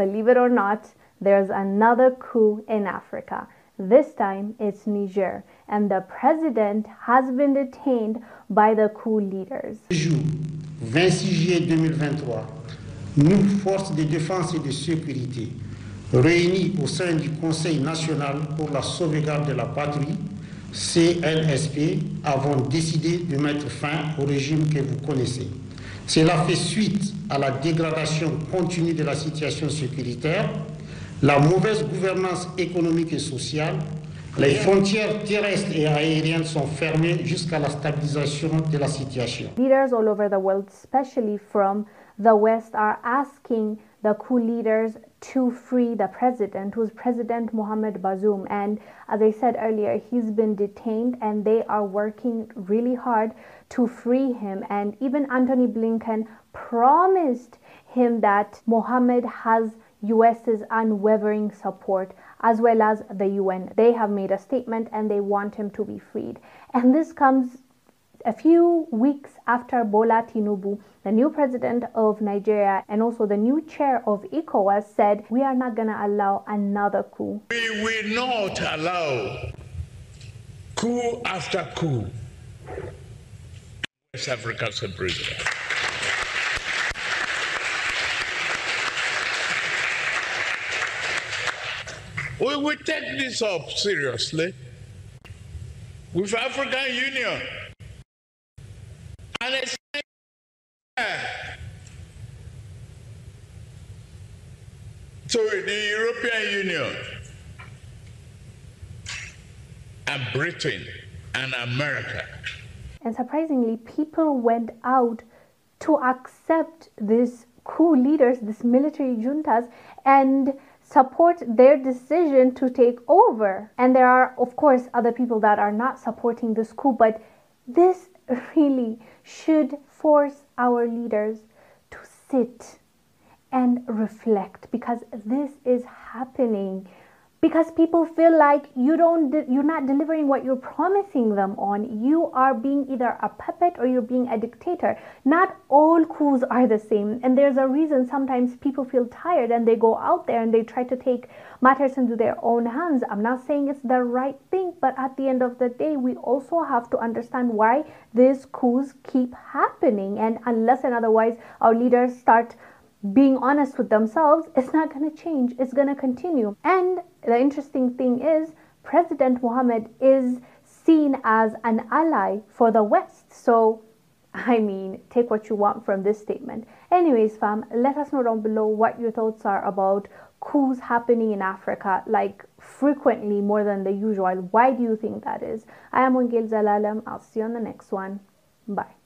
believe it or not, there's another coup in Africa. This time it's Niger, and the president has been detained by the coup leaders. 26 juillet 2023, nous, forces de défense et de sécurité, réunis au sein du Conseil national pour la sauvegarde de la patrie, CNSP, avons décidé de mettre fin au régime que vous connaissez. Cela fait suite à la dégradation continue de la situation sécuritaire, la mauvaise gouvernance économique et sociale, les frontières terrestres et aériennes sont fermées jusqu'à la stabilisation de la situation. Leaders all over the world, especially from the West, are asking the coup leaders to free the president, who's President Mohamed Bazoum. And as I said earlier, he's been detained and they are working really hard to free him. And even Antony Blinken promised him that Mohamed has US's unwavering support as well as the UN. They have made a statement and they want him to be freed. And this comes a few weeks after Bola Tinubu, the new president of Nigeria and also the new chair of ECOWAS, said, We are not going to allow another coup. We will not allow coup after coup. West Africa separation. We will take this up seriously with African Union. And it's to the European Union and Britain and America. And surprisingly, people went out to accept these coup leaders, these military juntas, and support their decision to take over. And there are, of course, other people that are not supporting this coup, but this really should force our leaders to sit and reflect because this is happening. Because people feel like you don't you're not delivering what you're promising them on. You are being either a puppet or you're being a dictator. Not all coups are the same. And there's a reason sometimes people feel tired and they go out there and they try to take matters into their own hands. I'm not saying it's the right thing but at the end of the day we also have to understand why these coups keep happening and unless and otherwise our leaders start being honest with themselves, it's not going to change. It's going to continue. And the interesting thing is, President Mohamed is seen as an ally for the West. So, I mean, take what you want from this statement. Anyways, fam, let us know down below what your thoughts are about coups happening in Africa, like frequently more than the usual. Why do you think that is? I am Wongel Zelalem. I'll see you on the next one. Bye.